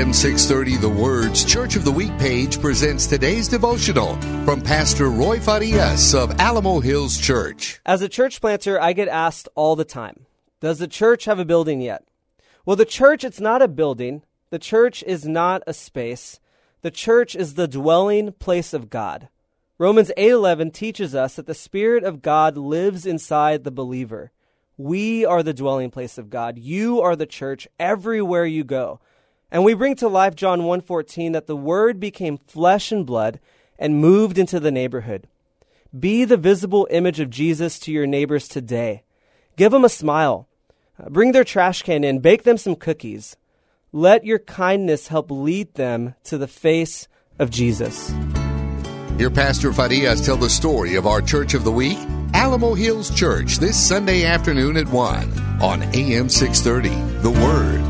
AM 630 The Word's Church of the Week page presents today's devotional from Pastor Roy Farias of Alamo Hills Church. As a church planter, I get asked all the time, does the church have a building yet? Well, the church, it's not a building. The church is not a space. The church is the dwelling place of God. Romans 8:11 teaches us that the spirit of God lives inside the believer. We are the dwelling place of God. You are the church everywhere you go. And we bring to life John 1:14 that the word became flesh and blood and moved into the neighborhood. Be the visible image of Jesus to your neighbors today. Give them a smile. Uh, bring their trash can in, bake them some cookies. Let your kindness help lead them to the face of Jesus. Hear Pastor Farias tell the story of our Church of the Week, Alamo Hills Church, this Sunday afternoon at 1 on AM 630. The Word.